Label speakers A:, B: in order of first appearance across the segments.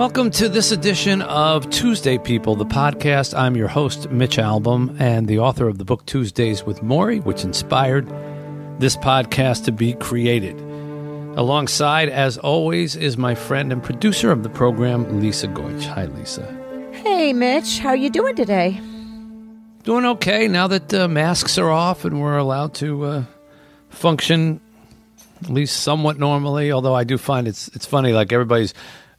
A: Welcome to this edition of Tuesday People, the podcast. I'm your host, Mitch Albom, and the author of the book Tuesdays with Morrie, which inspired this podcast to be created. Alongside, as always, is my friend and producer of the program, Lisa Goich. Hi, Lisa.
B: Hey, Mitch. How you doing today?
A: Doing okay now that uh, masks are off and we're allowed to uh, function at least somewhat normally. Although I do find it's it's funny, like everybody's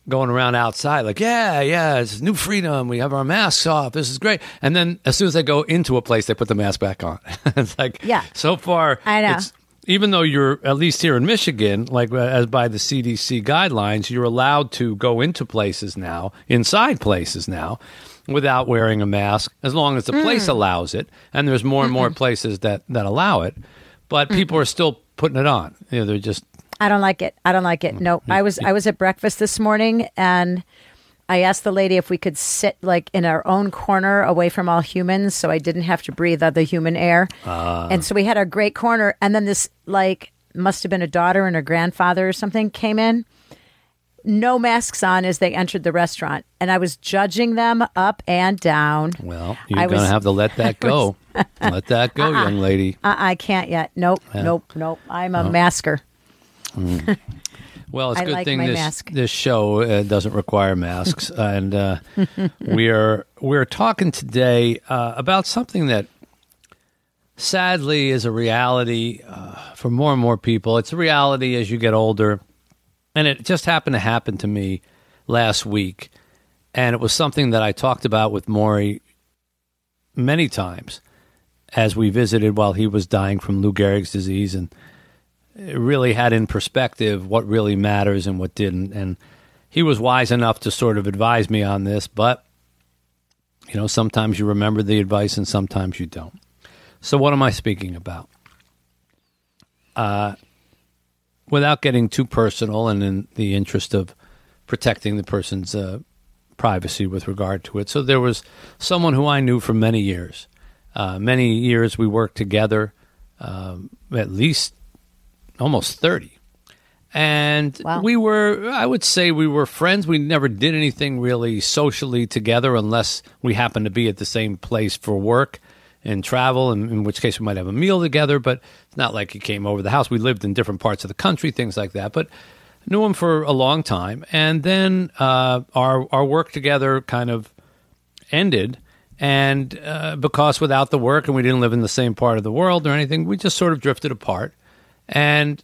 A: going around outside, like, yeah, yeah, it's new freedom. We have our masks off. This is great. And then as soon as they go into a place, they put the mask back on. it's like,
B: Yeah.
A: so far,
B: I know.
A: It's, even though you're at least here in Michigan, like uh, as by the CDC guidelines, you're allowed to go into places now, inside places now, without wearing a mask, as long as the place allows it. And there's more and more places that that allow it, but people are still putting it on. You know, they're just
B: I don't like it. I don't like it. No, I was I was at breakfast this morning and I asked the lady if we could sit like in our own corner away from all humans so I didn't have to breathe other human air. And so we had our great corner and then this like must have been a daughter and her grandfather or something came in. No masks on as they entered the restaurant and I was judging them up and down.
A: well, you're
B: I
A: gonna
B: was-
A: have to let that go. let that go, young lady.
B: Uh, I can't yet. Nope, nope, nope. I'm a masker.
A: Well, it's a good
B: like
A: thing this
B: mask.
A: this show uh, doesn't require masks, and uh, we're we're talking today uh, about something that sadly is a reality uh, for more and more people. It's a reality as you get older, and it just happened to happen to me last week, and it was something that I talked about with Morrie many times as we visited while he was dying from Lou Gehrig's disease and really had in perspective what really matters and what didn't. And he was wise enough to sort of advise me on this, but you know, sometimes you remember the advice and sometimes you don't. So, what am I speaking about? Uh, without getting too personal and in the interest of protecting the person's uh, privacy with regard to it. So, there was someone who I knew for many years. Uh, many years we worked together, um, at least almost 30. And
B: Wow.
A: we were, I would say, we were friends. We never did anything really socially together unless we happened to be at the same place for work and travel, and in which case we might have a meal together. But it's not like he came over the house. We lived in different parts of the country, things like that. But knew him for a long time. And then uh, our, our work together kind of ended. And uh, because without the work and we didn't live in the same part of the world or anything, we just sort of drifted apart. And,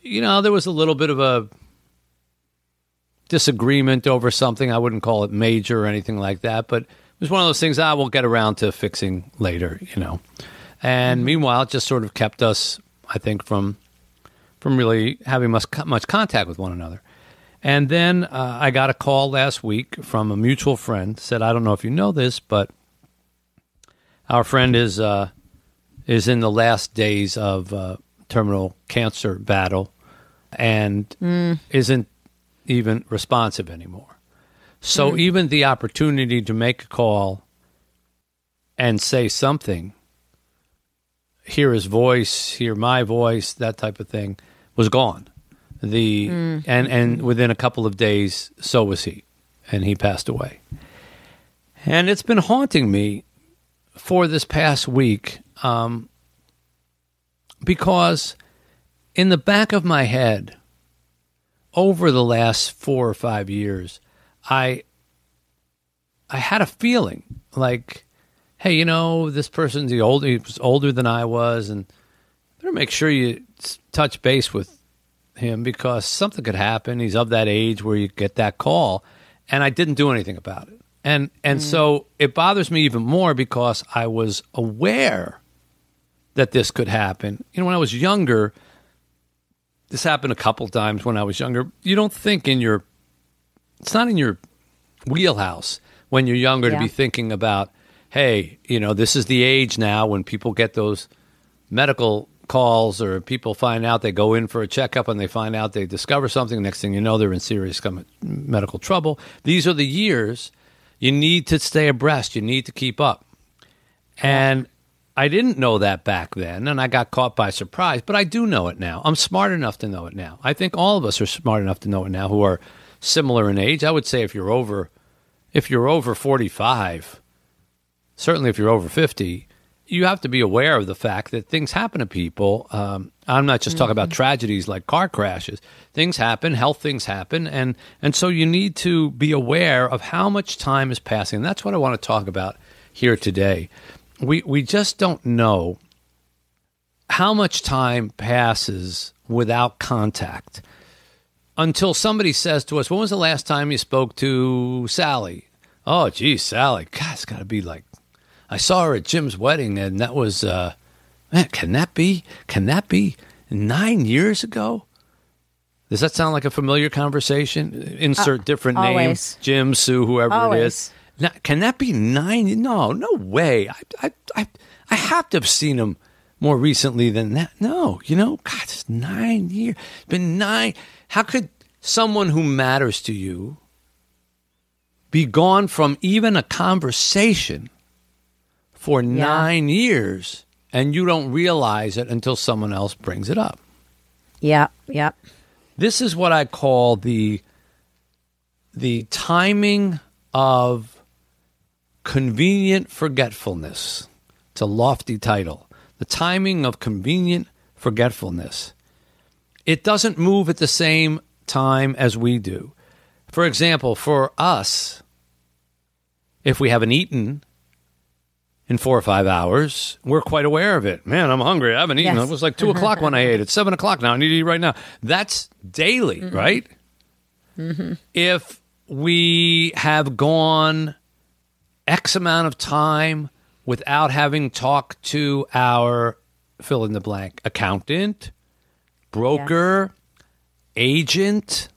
A: you know, there was a little bit of a disagreement over something. I wouldn't call it major or anything like that, but it was one of those things I will get around to fixing later, you know. And meanwhile, it just sort of kept us, I think, from from really having much much contact with one another. And then uh, I got a call last week from a mutual friend. Said, "I don't know if you know this, but our friend is uh, is in the last days of uh, terminal cancer battle, and mm. isn't even responsive anymore. So mm. even the opportunity to make a call and say something, hear his voice, hear my voice, that type of thing, was gone. The mm. and and within a couple of days, so was he, and he passed away. And it's been haunting me for this past week um, because in the back of my head, over the last four or five years, I I had a feeling like, hey, you know, this person's the old, he was older than I was, and better make sure you touch base with him because something could happen. He's of that age where you get that call, and I didn't do anything about it. And and mm. so it bothers me even more because I was aware that this could happen. You know, when I was younger, this happened a couple times when I was younger. You don't think in your it's not in your wheelhouse when you're younger
B: Yeah.
A: to be thinking about, hey, you know, this is the age now when people get those medical calls or people find out they go in for a checkup and they find out they discover something. Next thing you know, they're in serious medical trouble. These are the years you need to stay abreast. You need to keep up. And I didn't know that back then, and I got caught by surprise, but I do know it now. I'm smart enough to know it now. I think all of us are smart enough to know it now who are similar in age. I would say if you're over if you're over 45, certainly if you're over 50, you have to be aware of the fact that things happen to people. Um, I'm not just talking about tragedies like car crashes. Things happen, health things happen, and and so you need to be aware of how much time is passing. And that's what I want to talk about here today. We we just don't know how much time passes without contact until somebody says to us, "When was the last time you spoke to Sally?" Oh, geez, Sally. God, it's got to be like I saw her at Jim's wedding, and that was uh, man. Can that be? Can that be nine years ago? Does that sound like a familiar conversation? Insert different names:
B: always.
A: Jim, Sue, whoever it
B: Always.
A: is. Now, can that be nine? No, no way. I, I, I, I have to have seen him more recently than that. No, you know, God, it's nine years. It's been nine. How could someone who matters to you be gone from even a conversation for nine years and you don't realize it until someone else brings it up?
B: Yeah, yeah.
A: This is what I call the the timing of convenient forgetfulness. It's a lofty title. The timing of convenient forgetfulness. It doesn't move at the same time as we do. For example, for us, if we haven't eaten in four or five hours, we're quite aware of it. Man, I'm hungry. I haven't eaten.
B: Yes.
A: It was like two o'clock when I ate. It's seven o'clock now. I need to eat right now. That's daily, mm-hmm. right? Mm-hmm. If we have gone X amount of time without having talked to our fill in the blank accountant, broker, agent,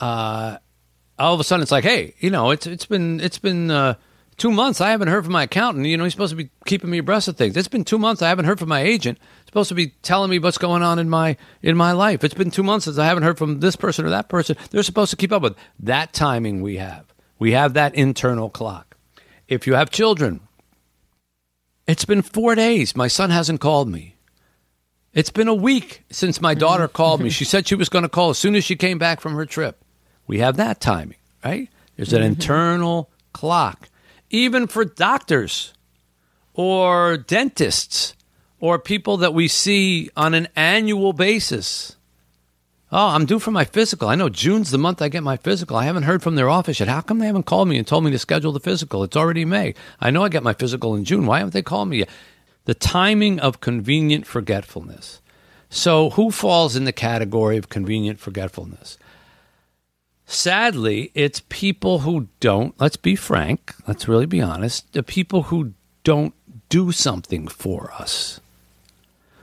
A: uh, all of a sudden it's like, hey, you know, it's it's been it's been uh, two months. I haven't heard from my accountant. You know, he's supposed to be keeping me abreast of things. It's been two months. I haven't heard from my agent. He's supposed to be telling me what's going on in my in my life. It's been two months since I haven't heard from this person or that person. They're supposed to keep up with that timing. We have we have that internal clock. If you have children, it's been four days. My son hasn't called me. It's been a week since my daughter mm-hmm. called me. She said she was going to call as soon as she came back from her trip. We have that timing, right? There's an mm-hmm. internal clock. Even for doctors or dentists or people that we see on an annual basis. Oh, I'm due for my physical. I know June's the month I get my physical. I haven't heard from their office yet. How come they haven't called me and told me to schedule the physical? It's already May. I know I get my physical in June. Why haven't they called me yet? The timing of convenient forgetfulness. So, who falls in the category of convenient forgetfulness? Sadly, it's people who don't, let's be frank, let's really be honest, the people who don't do something for us.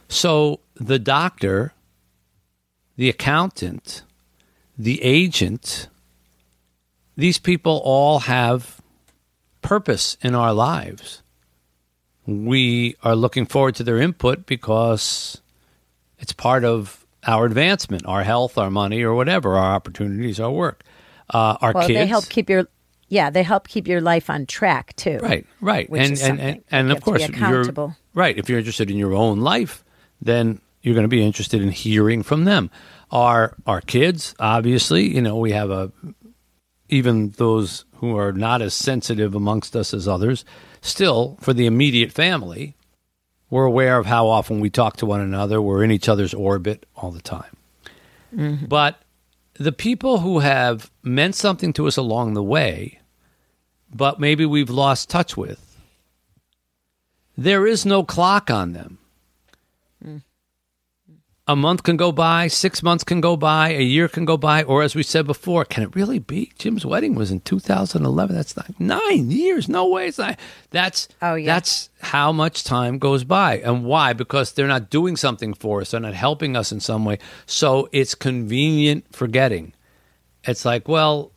A: So, the doctor, the accountant, the agent, these people all have purpose in our lives. We are looking forward to their input because it's part of our advancement, our health, our money, or whatever, our opportunities, our work. Uh, our
B: Well,
A: kids.
B: they help keep your yeah, they help keep your life on track too.
A: Right, right, and and and, and of course, you're right. If you're interested in your own life, then you're going to be interested in hearing from them. Our our kids, obviously, you know, we have a even those who are not as sensitive amongst us as others. Still, for the immediate family, we're aware of how often we talk to one another. We're in each other's orbit all the time. Mm-hmm. But the people who have meant something to us along the way, but maybe we've lost touch with, there is no clock on them. Mm. A month can go by, six months can go by, a year can go by, or as we said before, can it really be? Jim's wedding was in 2011. That's like nine years. No way. It's not. That's
B: Oh, yeah.
A: That's how much time goes by, and why? Because they're not doing something for us. They're not helping us in some way. So it's convenient forgetting. It's like, well,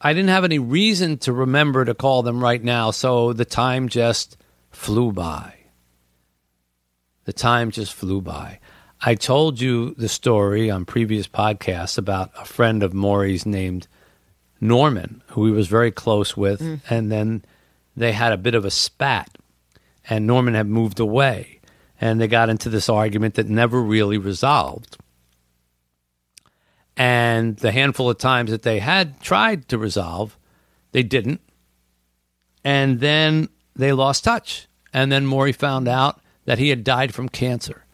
A: I didn't have any reason to remember to call them right now, so the time just flew by. The time just flew by. I told you the story on previous podcasts about a friend of Morrie's named Norman, who he was very close with, mm. and then they had a bit of a spat, and Norman had moved away, and they got into this argument that never really resolved. And the handful of times that they had tried to resolve, they didn't. And then they lost touch. And then Morrie found out that he had died from cancer.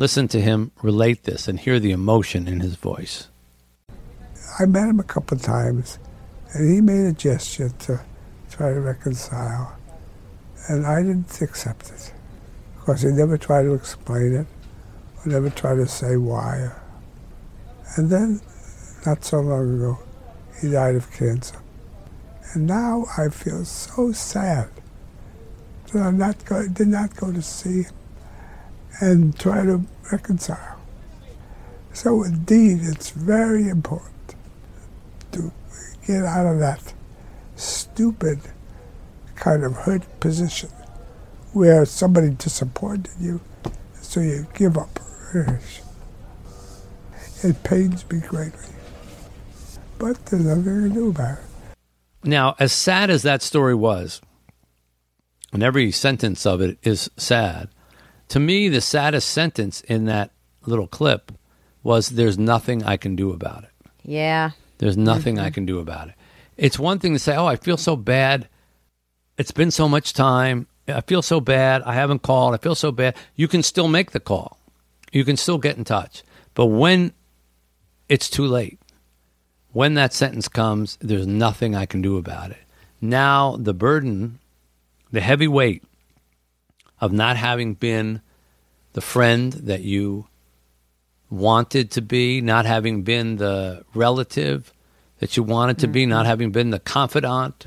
A: Listen to him relate this and hear the emotion in his voice.
C: I met him a couple of times, and he made a gesture to try to reconcile, and I didn't accept it. Of course, he never tried to explain it, or never tried to say why. And then, not so long ago, he died of cancer. And now I feel so sad that go- did not go to see him and try to reconcile. So indeed, it's very important to get out of that stupid kind of hurt position where somebody disappointed you, so you give up. It pains me greatly. But there's nothing to do about it.
A: Now, as sad as that story was, and every sentence of it is sad, to me, the saddest sentence in that little clip was there's nothing I can do about it.
B: Yeah.
A: There's nothing mm-hmm. I can do about it. It's one thing to say, "Oh, I feel so bad. It's been so much time. I feel so bad. I haven't called. I feel so bad." You can still make the call. You can still get in touch. But when it's too late, when that sentence comes, there's nothing I can do about it. Now, the burden, the heavy weight of not having been the friend that you wanted to be, not having been the relative that you wanted to be, not mm-hmm. having been the confidant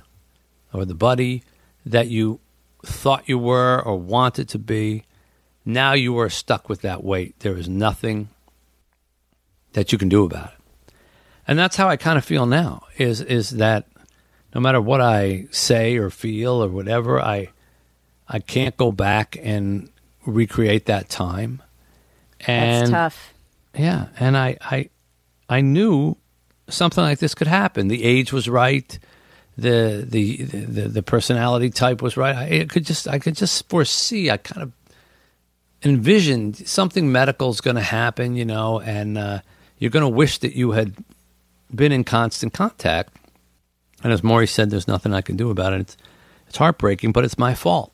A: or the buddy that you thought you were or wanted to be. Now you are stuck with that weight. There is nothing that you can do about it. And that's how I kind of feel now is is that no matter what I say or feel or whatever, I I can't go back and recreate that time. And
B: That's tough.
A: yeah, and I, I, I knew something like this could happen. The age was right, the the the, the personality type was right. I it could just I could just foresee. I kind of envisioned something medical is going to happen, you know, and uh, you're going to wish that you had been in constant contact. And as Morrie said, there's nothing I can do about it. It's it's heartbreaking, but it's my fault.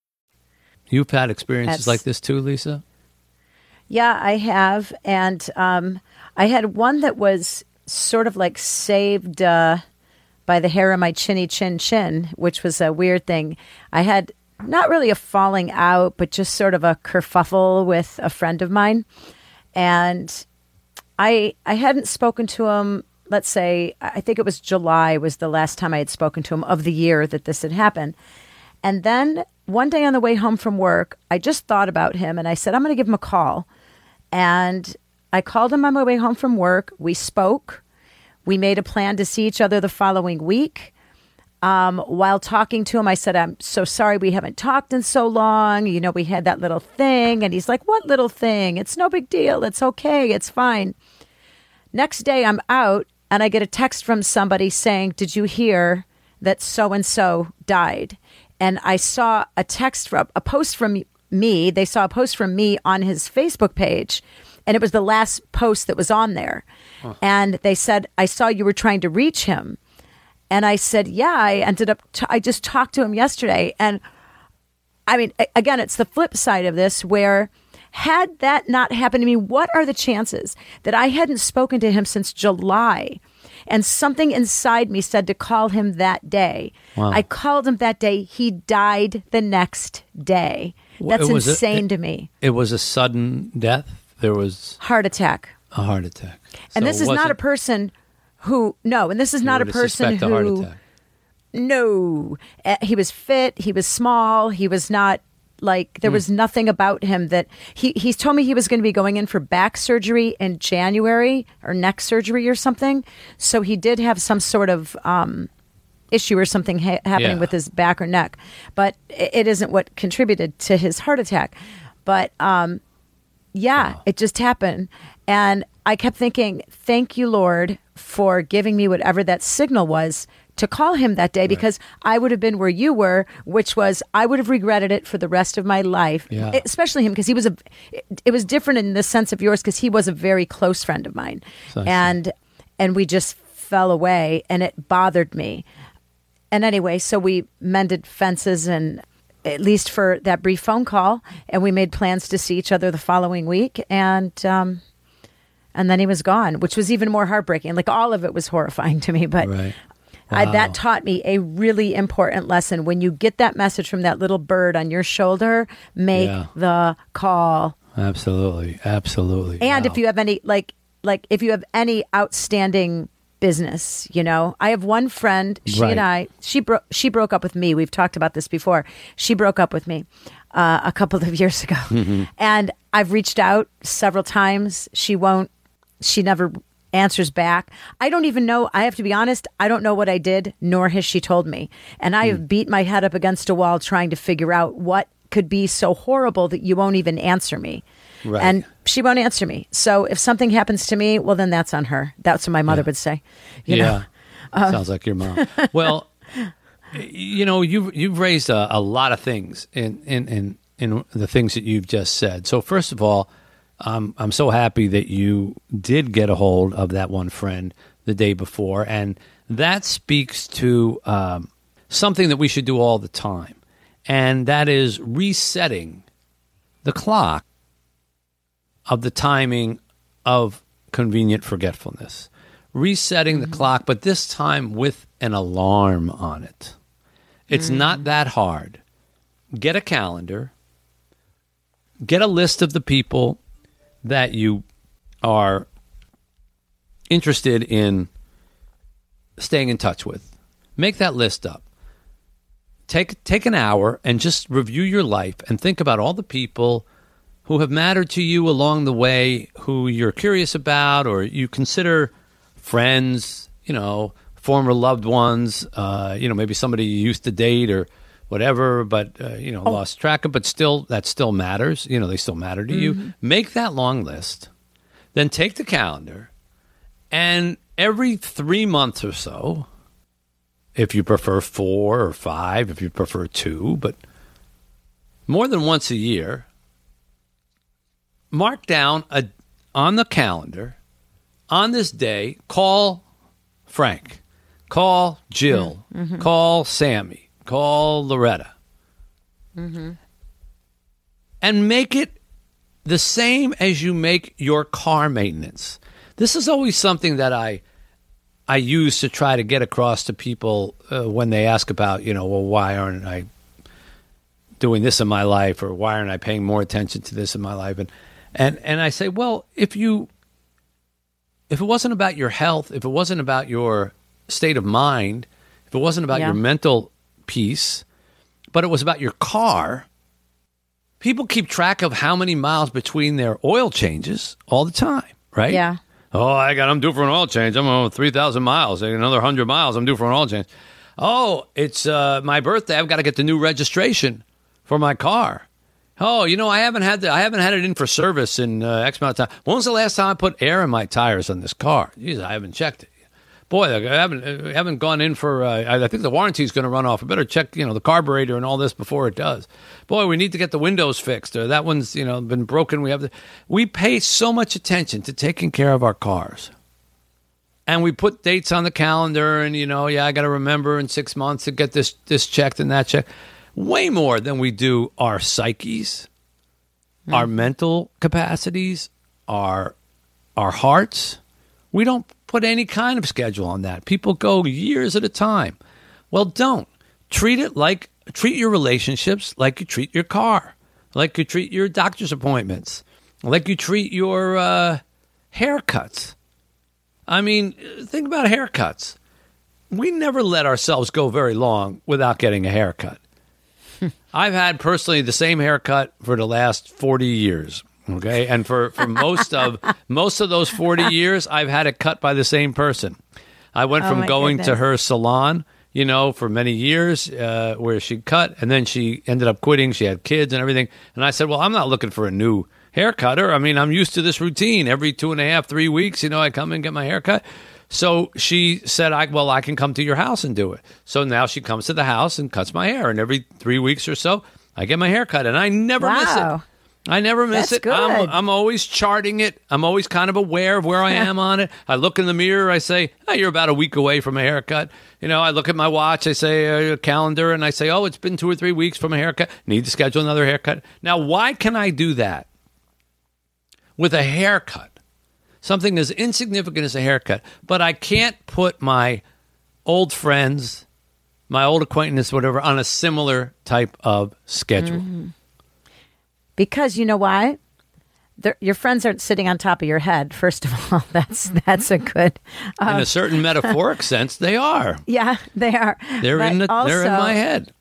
A: You've had experiences
B: That's-
A: like this too, Lisa.
B: Yeah, I have, and um, I had one that was sort of like saved uh, by the hair of my chinny chin chin, which was a weird thing. I had not really a falling out, but just sort of a kerfuffle with a friend of mine, and I I hadn't spoken to him. Let's say I think it was July was the last time I had spoken to him of the year that this had happened, and then one day on the way home from work, I just thought about him and I said, I'm going to give him a call. And I called him on my way home from work. We spoke. We made a plan to see each other the following week. Um, while talking to him, I said, I'm so sorry we haven't talked in so long. You know, we had that little thing. And he's like, What little thing? It's no big deal. It's okay. It's fine. Next day, I'm out and I get a text from somebody saying, Did you hear that so and so died? And I saw a text from a post from me. They saw a post from me on his Facebook page. And it was the last post that was on there. And they said, I saw you were trying to reach him. And I said, Yeah, I ended up, t- I just talked to him yesterday. And I mean, a- again, it's the flip side of this where had that not happened to me, what are the chances that I hadn't spoken to him since July? And something inside me said to call him that day. I called him that day. He died the next day. That's
A: was a-
B: insane
A: it-
B: to me.
A: It was a sudden death. There was
B: Heart attack.
A: a heart attack.
B: And
A: So
B: this is not a person who, no, and this is not a person
A: a
B: who.
A: attack.
B: No, Uh, he was fit. He was small. He was not like there was nothing about him that he he's told me he was going to be going in for back surgery in January or neck surgery or something. So he did have some sort of um, issue or something ha- happening
A: Yeah.
B: with his back or neck, but it, it isn't what contributed to his heart attack. But um, yeah, it just happened. And I kept thinking, thank you, Lord, for giving me whatever that signal was to call him that day because I would have been where you were, which was I would have regretted it for the rest of my life.
A: Yeah.
B: Especially him because he was a, it, it was different in the sense of yours because he was a very close friend of mine.
A: So
B: and, and we just fell away and it bothered me. And anyway, so we mended fences and at least for that brief phone call, and we made plans to see each other the following week. And um, and then he was gone, which was even more heartbreaking. Like all of it was horrifying to me, but
A: Right.
B: I, that taught me a really important lesson. When you get that message from that little bird on your shoulder, make
A: Yeah.
B: the call.
A: Absolutely. Absolutely.
B: And
A: Wow.
B: if you have any like like if you have any outstanding business, you know, I have one friend. She
A: Right.
B: and I she broke she broke up with me. We've talked about this before. She broke up with me uh, a couple of years ago,
A: Mm-hmm.
B: and I've reached out several times. She won't. She never answers back. I don't even know. I have to be honest. I don't know what I did, nor has she told me. And I
A: Hmm.
B: have beat my head up against a wall trying to figure out what could be so horrible that you won't even answer me.
A: Right.
B: And she won't answer me. So if something happens to me, well, then that's on her. That's what my mother would say. You
A: yeah.
B: know? Uh,
A: Sounds like your mom. well, you know, you've you've raised a, a lot of things in, in in in the things that you've just said. So first of all, um, I'm so happy that you did get a hold of that one friend the day before, and that speaks to um, something that we should do all the time, and that is resetting the clock of the timing of convenient forgetfulness. Resetting the clock, but this time with an alarm on it. It's not that hard. Get a calendar, get a list of the people that you are interested in staying in touch with. Make that list up. Take take an hour and just review your life and think about all the people who have mattered to you along the way, who you're curious about or you consider friends, you know, former loved ones, uh, you know, maybe somebody you used to date or whatever, but uh, you know, lost track of, but still that still matters. You know, they still matter to you. Make that long list. Then take the calendar and every 3 months or so, if you prefer 4 or 5, if you prefer 2, but more than once a year, mark down a, on the calendar on this day, call Frank, call Jill, call Sammy, call Loretta, and make it the same as you make your car maintenance. This is always something that I I use to try to get across to people uh, when they ask about, you know, well, why aren't I doing this in my life, or why aren't I paying more attention to this in my life? And and and I say, well, if you if it wasn't about your health, if it wasn't about your state of mind, if it wasn't about
B: Yeah.
A: your mental peace, but it was about your car. People keep track of how many miles between their oil changes all the time, right?
B: Yeah.
A: Oh, I got. I'm due for an oil change. I'm on three thousand miles. Another hundred miles. I'm due for an oil change. Oh, it's uh, my birthday. I've got to get the new registration for my car. Oh, you know, I haven't had the, I haven't had it in for service in uh, X amount of time. When was the last time I put air in my tires on this car? Jeez, I haven't checked it. Boy, I haven't I haven't gone in for. Uh, I think the warranty is going to run off. I better check, you know, the carburetor and all this before it does. Boy, we need to get the windows fixed. Or that one's, you know, been broken. We have. The, we pay so much attention to taking care of our cars, and we put dates on the calendar. And you know, yeah, I got to remember in six months to get this this checked and that checked. Way more than we do our psyches, our mental capacities, our our hearts. We don't put any kind of schedule on that. People go years at a time. Well, don't. Treat it like treat your relationships like you treat your car, like you treat your doctor's appointments, like you treat your uh, haircuts. I mean, think about haircuts. We never let ourselves go very long without getting a haircut. I've had personally the same haircut for the last 40 years. Okay, and for, for most of most of those forty years, I've had it cut by the same person. I went
B: Oh,
A: from going to her salon, you know, for many years, uh, where she cut, and then she ended up quitting. She had kids and everything, and I said, "Well, I'm not looking for a new hair cutter. I mean, I'm used to this routine. Every two and a half, three weeks, you know, I come and get my hair cut." So she said, "I well, I can come to your house and do it." So now she comes to the house and cuts my hair, and every three weeks or so, I get my hair cut, and I never miss it. I never miss
B: That's
A: it. I'm. I'm always charting it. I'm always kind of aware of where I am on it. I look in the mirror. I say, oh, "You're about a week away from a haircut." You know, I look at my watch. I say uh, a calendar, and I say, "Oh, it's been two or three weeks from a haircut. Need to schedule another haircut." Now, why can I do that with a haircut? Something as insignificant as a haircut, but I can't put my old friends, my old acquaintance, whatever, on a similar type of schedule.
B: Mm-hmm. Because you know why? They're, your friends aren't sitting on top of your head. First of all, that's that's a good.
A: in
B: Uh,
A: a certain metaphoric sense, they are.
B: yeah, they are.
A: They're
B: But
A: in the, they're in my head.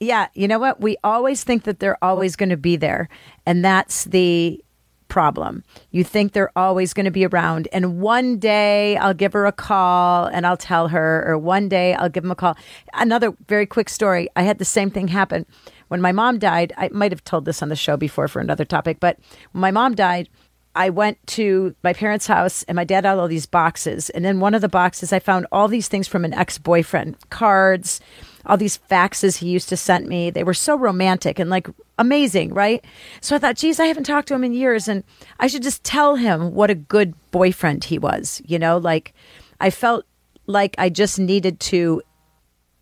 B: Yeah, you know what? We always think that they're always going to be there, and that's the problem. You think they're always going to be around, and one day I'll give her a call and I'll tell her, or one day I'll give them a call. Another very quick story. I had the same thing happen when my mom died. I might have told this on the show before for another topic, but when my mom died. I went to my parents' house and my dad had all these boxes. And in one of the boxes, I found all these things from an ex boyfriend cards, all these faxes he used to send me. They were so romantic and like amazing, right? So I thought, geez, I haven't talked to him in years and I should just tell him what a good boyfriend he was. You know, like I felt like I just needed to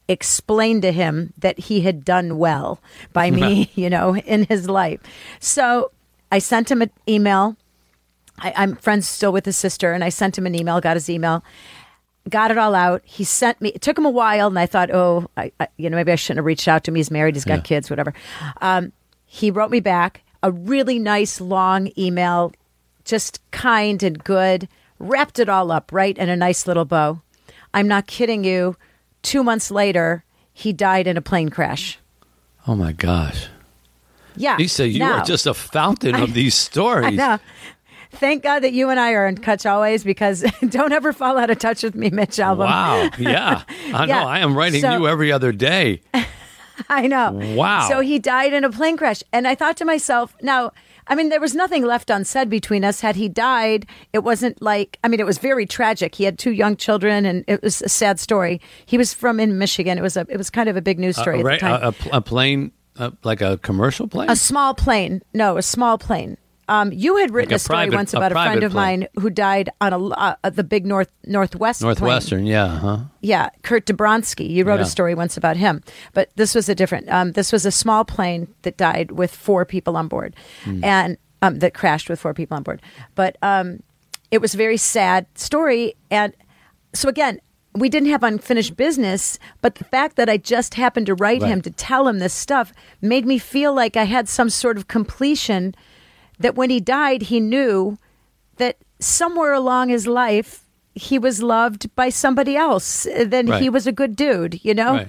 B: explain to him that he had done well by me, you know, in his life. So I sent him an email. I, I'm friends still with his sister, and I sent him an email, got his email, got it all out. He sent me, it took him a while, and I thought, oh, I, I, you know, maybe I shouldn't have reached out to him. He's married, he's got kids, whatever. Um, he wrote me back a really nice, long email, just kind and good, wrapped it all up right in a nice little bow. I'm not kidding you. Two months later, he died in a plane crash.
A: Oh my gosh.
B: Yeah.
A: Lisa, you
B: now-
A: are just a fountain of these stories.
B: Thank God that you and I are in touch always because don't ever fall out of touch with me, Mitch Albom.
A: Wow. Yeah. I
B: Yeah.
A: know. I am writing
B: So-
A: you every other day.
B: I know.
A: Wow.
B: So he died in a plane crash. And I thought to myself, now, I mean, there was nothing left unsaid between us. Had he died, it wasn't like, I mean, it was very tragic. He had two young children and it was a sad story. He was from in Michigan. It was a, it was kind of a big news story
A: Uh,
B: at
A: right,
B: the time.
A: a, a pl- a plane, uh, like a commercial plane?
B: A small plane. No, a small plane. Um, you had written
A: a
B: a story
A: private-
B: once about a, friend of
A: plane.
B: mine who died on a uh, the big north northwest plane.
A: Northwestern, yeah. Huh?
B: Yeah, Kurt Dobronsky. You wrote
A: Yeah.
B: a story once about him, but this was a different. Um, this was a small plane that died with four people on board,
A: Hmm.
B: and um, that crashed with four people on board. But um, it was a very sad story, and so again. We didn't have unfinished business, but the fact that I just happened to write
A: Right.
B: him to tell him this stuff made me feel like I had some sort of completion. That when he died, he knew that somewhere along his life he was loved by somebody else. Then he was a good dude, you know.
A: Right.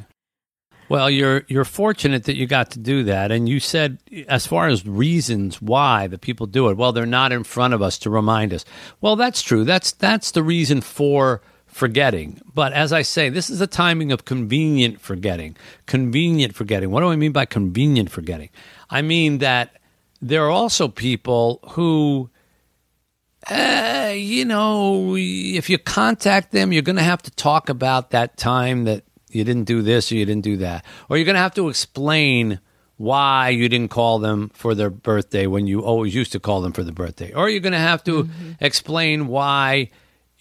A: Well, you're you're fortunate that you got to do that, and you said as far as reasons why the people do it. Well, they're not in front of us to remind us. Well, that's true. That's that's the reason for forgetting. But as I say, this is a timing of convenient forgetting. Convenient forgetting. What do I mean by convenient forgetting? I mean that there are also people who uh, you know, if you contact them, you're going to have to talk about that time that you didn't do this or you didn't do that. Or you're going to have to explain why you didn't call them for their birthday when you always used to call them for the birthday. Or you're going to have to mm-hmm. explain why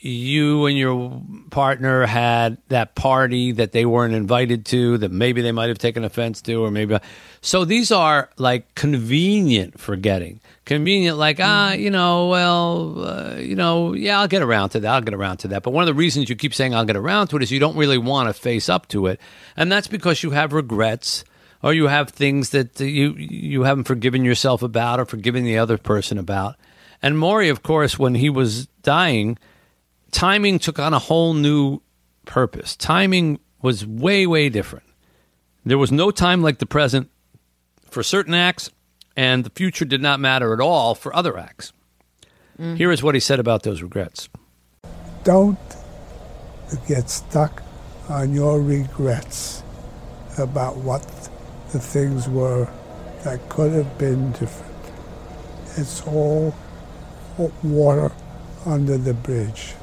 A: you and your partner had that party that they weren't invited to that maybe they might have taken offense to or maybe so these are like convenient forgetting convenient like ah mm-hmm. you know well uh, you know yeah i'll get around to that i'll get around to that. But one of the reasons you keep saying i'll get around to it is you don't really want to face up to it. And that's because you have regrets or you have things that you you haven't forgiven yourself about or forgiven the other person about. And Morrie of course when he was dying timing took on a whole new purpose. Timing was way, way different. There was no time like the present for certain acts, and the future did not matter at all for other acts. Mm-hmm. Here is what he said about those regrets
C: Don't get stuck on your regrets about what the things were that could have been different. It's all water under the bridge.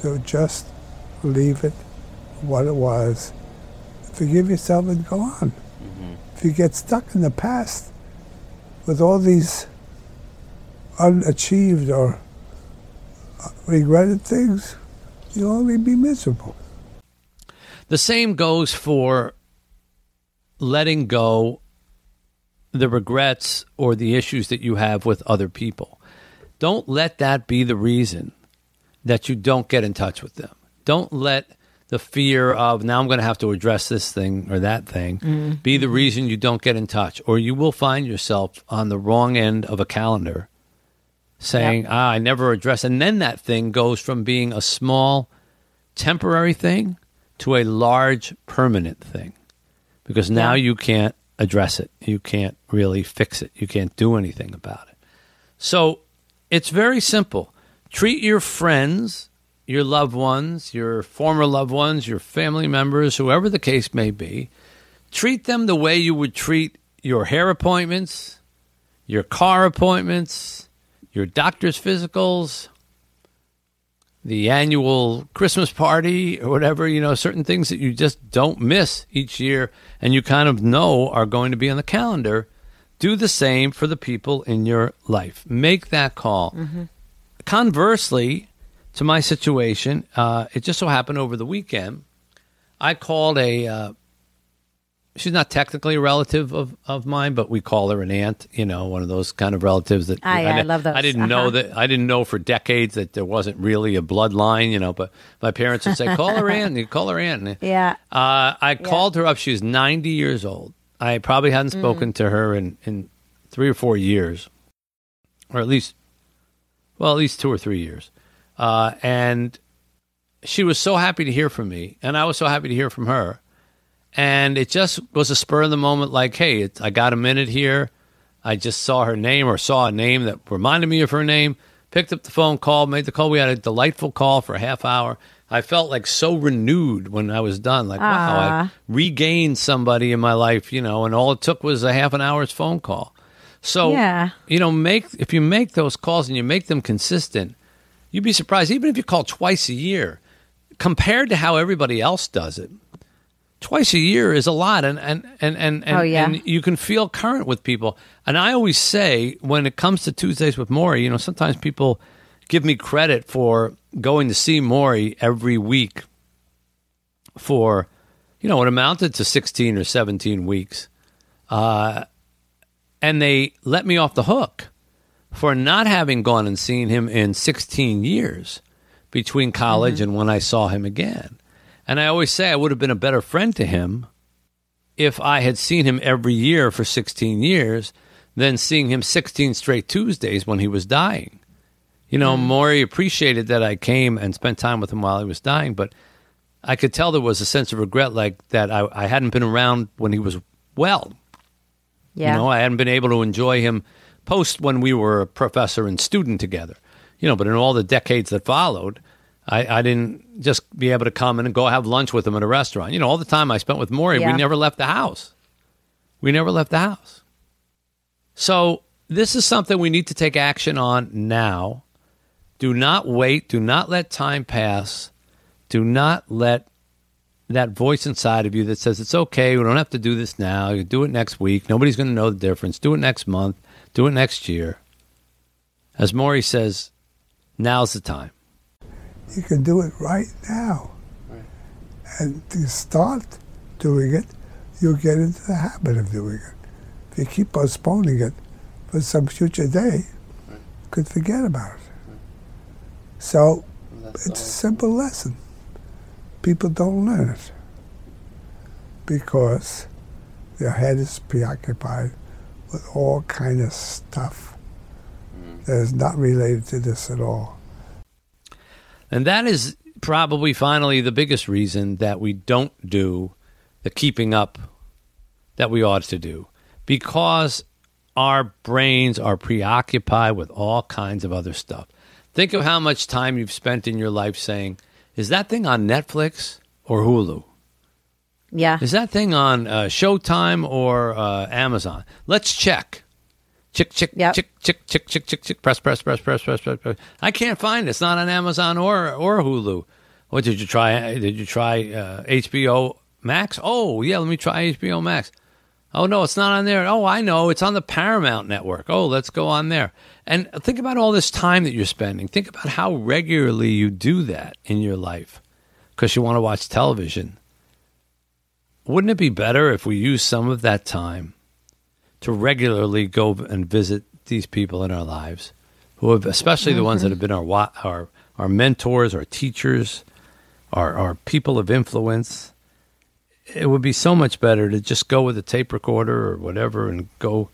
C: So just leave it what it was. Forgive yourself and go on. Mm-hmm. If you get stuck in the past with all these unachieved or regretted things, you'll only be miserable.
A: The same goes for letting go the regrets or the issues that you have with other people. Don't let that be the reason that you don't get in touch with them. Don't let the fear of now I'm going to have to address this thing or that thing mm-hmm. be the reason you don't get in touch, or you will find yourself on the wrong end of a calendar saying, yep. ah, I never address. And then that thing goes from being a small, temporary thing to a large, permanent thing because now yeah. you can't address it. You can't really fix it. You can't do anything about it. So it's very simple treat your friends, your loved ones, your former loved ones, your family members, whoever the case may be, treat them the way you would treat your hair appointments, your car appointments, your doctor's physicals, the annual Christmas party or whatever, you know, certain things that you just don't miss each year and you kind of know are going to be on the calendar. Do the same for the people in your life. Make that call. Mm-hmm conversely to my situation, uh, it just so happened over the weekend, I called a. Uh, she's not technically a relative of, of mine, but we call her an aunt. You know, one of those kind of relatives that
B: ah, I, I, I love those.
A: I didn't uh-huh. know that. I didn't know for decades that there wasn't really a bloodline. You know, but my parents would say, "Call her aunt." You call her aunt.
B: Yeah.
A: Uh, I yeah. called her up. She was ninety years old. I probably hadn't mm. spoken mm. to her in in three or four years, or at least well, at least two or three years. Uh, and she was so happy to hear from me, and I was so happy to hear from her. And it just was a spur of the moment, like, hey, I got a minute here. I just saw her name or saw a name that reminded me of her name. Picked up the phone, called, made the call. We had a delightful call for a half hour. I felt like so renewed when I was done. Like, wow, I regained somebody in my life, you know, and all it took was a half an hour's phone call. So, yeah. you know, make if you make those calls and you make them consistent, you'd be surprised. Even if you call twice a year, compared to how everybody else does it, twice a year is a lot, and and and and, and,
B: oh, yeah.
A: and you can feel current with people. And I always say when it comes to Tuesdays with Morrie, you know, sometimes people give me credit for going to see Morrie every week for, you know, it amounted to sixteen or seventeen weeks. Uh, and they let me off the hook for not having gone and seen him in 16 years between college mm-hmm. and when I saw him again. And I always say I would have been a better friend to him if I had seen him every year for 16 years than seeing him 16 straight Tuesdays when he was dying. You know, mm. Morrie appreciated that I came and spent time with him while he was dying, but I could tell there was a sense of regret, like that I, I hadn't been around when he was well.
B: Yeah.
A: You know, I hadn't been able to enjoy him post when we were a professor and student together. You know, but in all the decades that followed, I, I didn't just be able to come and go have lunch with him at a restaurant. You know, all the time I spent with Morrie,
B: Yeah.
A: we never left the house. We never left the house. So this is something we need to take action on now. Do not wait. Do not let time pass. Do not let that voice inside of you that says it's okay. We don't have to do this now. You do it next week. Nobody's going to know the difference. Do it next month. Do it next year. As Morrie says, now's the time.
C: You can do it right now. And to start doing it, you'll get into the habit of doing it. If you keep postponing it for some future day, you could forget about it. So it's a simple lesson. People don't learn it because their head is preoccupied with all kind of stuff hmm. that is not related to this at all.
A: And that is probably finally the biggest reason that we don't do the keeping up that we ought to do because our brains are preoccupied with all kinds of other stuff. Think of how much time you've spent in your life saying, is that thing on Netflix or Hulu?
B: Yeah.
A: Is that thing on uh, Showtime or uh, Amazon? Let's check. Chick, chick,
B: Yep.
A: chick, chick, chick, chick, chick, chick. Press, press, press, press, press, press, press. I can't find it. It's not on Amazon or or Hulu. What did you try? Did you try uh, HBO Max? Oh yeah, let me try HBO Max. Oh no, it's not on there. Oh, I know, it's on the Paramount Network. Oh, let's go on there. And think about all this time that you're spending. Think about how regularly you do that in your life because you want to watch television. Wouldn't it be better if we use some of that time to regularly go and visit these people in our lives, who have, especially the ones that have been our our our mentors, our teachers, our our people of influence? It would be so much better to just go with a tape recorder or whatever and go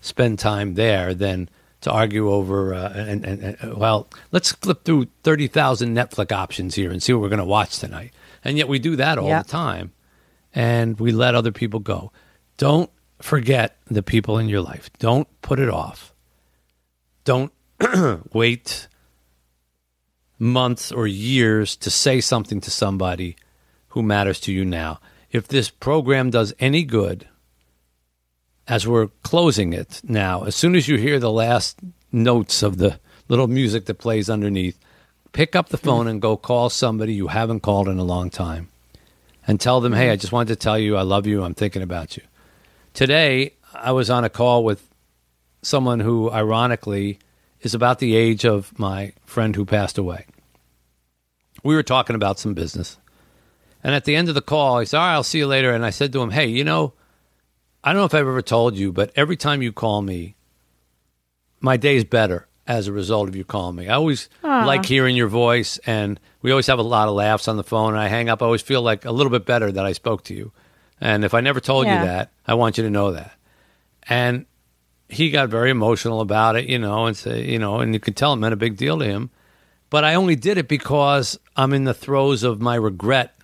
A: spend time there than to argue over. Uh, and, and, and well, let's flip through thirty thousand Netflix options here and see what we're going to watch tonight. And yet we do that all the time, and we let other people go. Don't forget the people in your life. Don't put it off. Don't wait months or years to say something to somebody who matters to you now. If this program does any good, as we're closing it now, as soon as you hear the last notes of the little music that plays underneath, pick up the mm-hmm. phone and go call somebody you haven't called in a long time and tell them, hey, I just wanted to tell you I love you. I'm thinking about you. Today, I was on a call with someone who, ironically, is about the age of my friend who passed away. We were talking about some business. And at the end of the call, he said, All right, I'll see you later. And I said to him, Hey, you know, I don't know if I've ever told you, but every time you call me, my day's better as a result of you calling me. I always like hearing your voice, and we always have a lot of laughs on the phone. And I hang up, I always feel like a little bit better that I spoke to you. And if I never told
B: Yeah.
A: you that, I want you to know that. And he got very emotional about it, you know, and say, you know, and you could tell it meant a big deal to him. But I only did it because I'm in the throes of my regret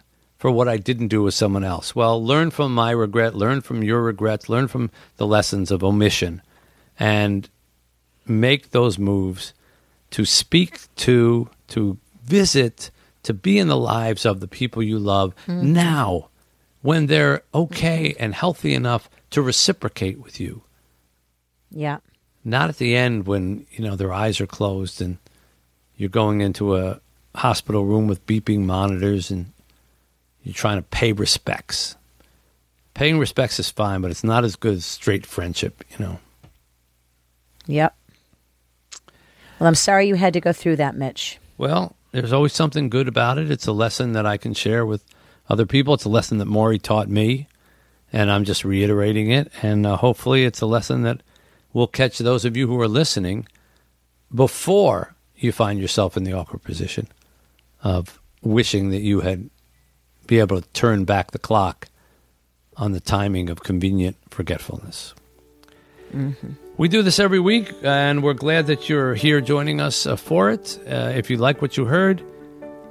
A: for what I didn't do with someone else. Well, learn from my regret, learn from your regrets, learn from the lessons of omission, and make those moves to speak to, to visit, to be in the lives of the people you love mm-hmm. now when they're okay and healthy enough to reciprocate with you
B: Yeah.
A: not at the end when you know their eyes are closed and you're going into a hospital room with beeping monitors and you're trying to pay respects. Paying respects is fine, but it's not as good as straight friendship, you know.
B: Yep. Well, I'm sorry you had to go through that, Mitch.
A: Well, there's always something good about it. It's a lesson that I can share with other people. It's a lesson that Morrie taught me, and I'm just reiterating it. And uh, hopefully, it's a lesson that will catch those of you who are listening before you find yourself in the awkward position of wishing that you had be able to turn back the clock on the timing of convenient forgetfulness. We do this every week, and we're glad that you're here joining us uh, for it. Uh, if you like what you heard,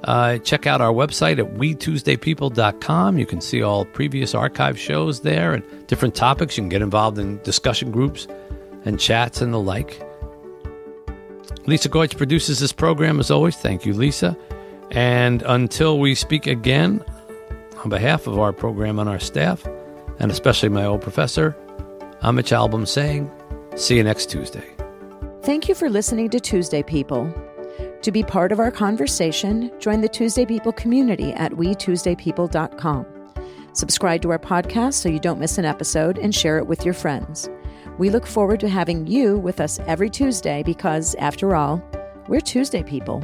A: Uh, check out our website at wetuesdaypeople.com. You can see all previous archive shows there and different topics. You can get involved in discussion groups and chats and the like. Lisa Goetz produces this program as always. Thank you, Lisa. And until we speak again, on behalf of our program and our staff, and especially my old professor, I'm Mitch Albom saying, see you next Tuesday.
B: Thank you for listening to Tuesday People. To be part of our conversation, join the Tuesday People community at wetuesdaypeople.com. Subscribe to our podcast so you don't miss an episode and share it with your friends. We look forward to having you with us every Tuesday because, after all, we're Tuesday people.